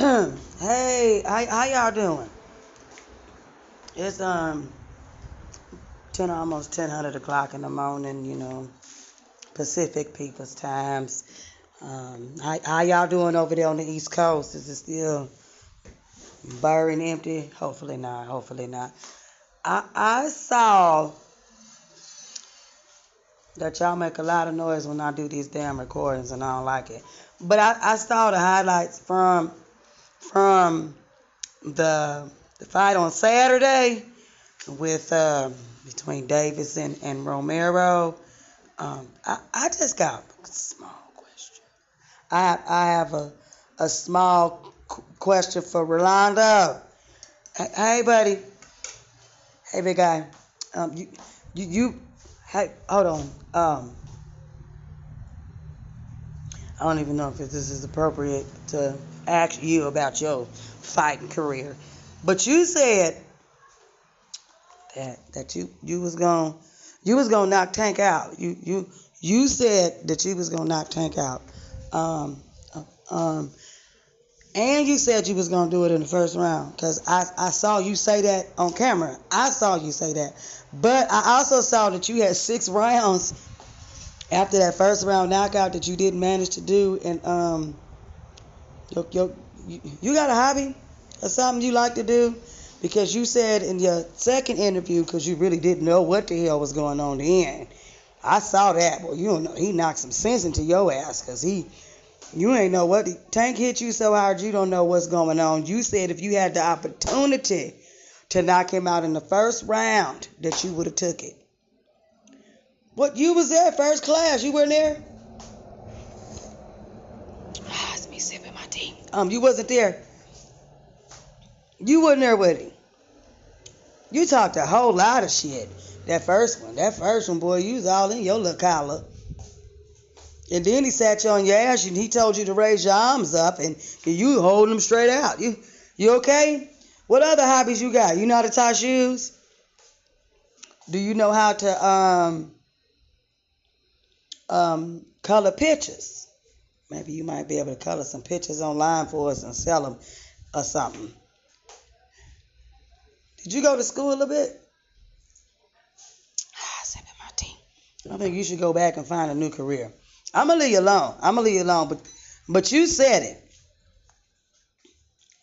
hey, how, how y'all doing? It's um ten almost ten hundred o'clock in the morning, you know, Pacific people's times. Um, how, how y'all doing over there on the East Coast? Is it still burning empty? Hopefully not. Hopefully not. I I saw that y'all make a lot of noise when I do these damn recordings, and I don't like it. But I, I saw the highlights from from the the fight on Saturday with uh, between Davidson and, Romero. Um, I, I just got a small question. I I have a a small question for Rolando. Hey, hey, buddy. Hey, big guy. Um, you you you. Hey, hold on. Um, I don't even know if this is appropriate to ask you about your fighting career, but you said that that you you was going you was gonna knock Tank out. You you you said that you was gonna knock Tank out. Um, um, and you said you was gonna do it in the first round because I I saw you say that on camera. I saw you say that, but I also saw that you had six rounds after that first round knockout that you didn't manage to do. And um, yo, yo, you, got a hobby or something you like to do? Because you said in your second interview, because you really didn't know what the hell was going on then. I saw that. Well, you don't know. He knocked some sense into your ass because he, you ain't know what. The, Tank hit you so hard you don't know what's going on. You said if you had the opportunity to knock him out in the first round, that you would have took it. What you was there first class? You weren't there. Ah, it's me sipping my tea. Um, you wasn't there. You wasn't there with him. You talked a whole lot of shit. That first one, that first one, boy, you was all in your little collar. And then he sat you on your ass and he told you to raise your arms up and, you holding them straight out. You you okay? What other hobbies you got? You know how to tie shoes? Do you know how to um um color pictures? Maybe you might be able to color some pictures online for us and sell them or something. Did you go to school a little bit? Ah, sipping my tea. I think you should go back and find a new career. I'm gonna leave you alone. I'm gonna leave you alone, but but you said it.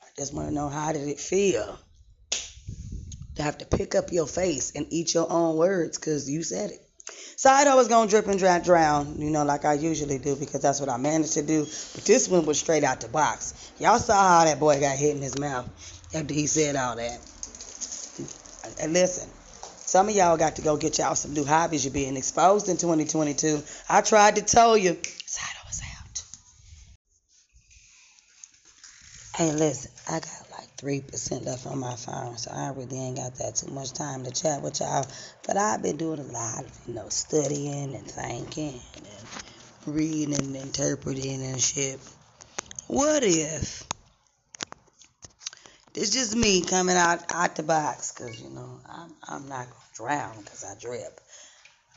I just want to know how did it feel to have to pick up your face and eat your own words because you said it. So I was gonna drip and dra- drown, you know, like I usually do because that's what I managed to do. But this one was straight out the box. Y'all saw how that boy got hit in his mouth after he said all that. And listen, some of y'all got to go get y'all some new hobbies. You're being exposed in 2022. I tried to tell you. Sato was out. Hey, listen, I got 3% left on my phone, so I really ain't got that too much time to chat with y'all. But I've been doing a lot of, you know, studying and thinking and reading and interpreting and shit. What if it's just me coming out out the box because you know I'm I'm not gonna drown because I drip.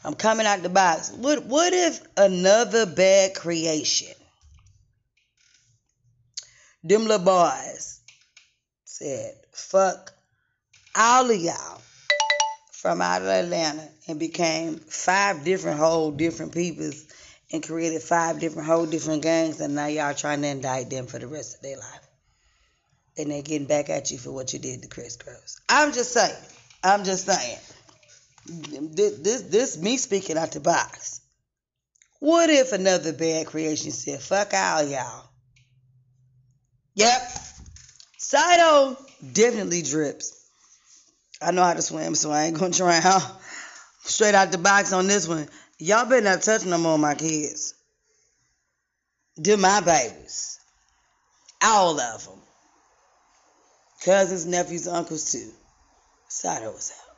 I'm coming out the box. What what if another bad creation? Them little boys said fuck all of y'all from out of Atlanta and became five different whole different peoples and created five different whole different gangs and now y'all trying to indict them for the rest of their life and they're getting back at you for what you did to Kris Kross. I'm just saying. I'm just saying. This, this, this me speaking out the box. What if another bad creation said, fuck all y'all? Yep. Saito definitely drips. I know how to swim, so I ain't gonna drown. Straight out the box on this one. Y'all better not touch no more my kids. Do my babies. All of them cousins, nephews, uncles too. Sato was out.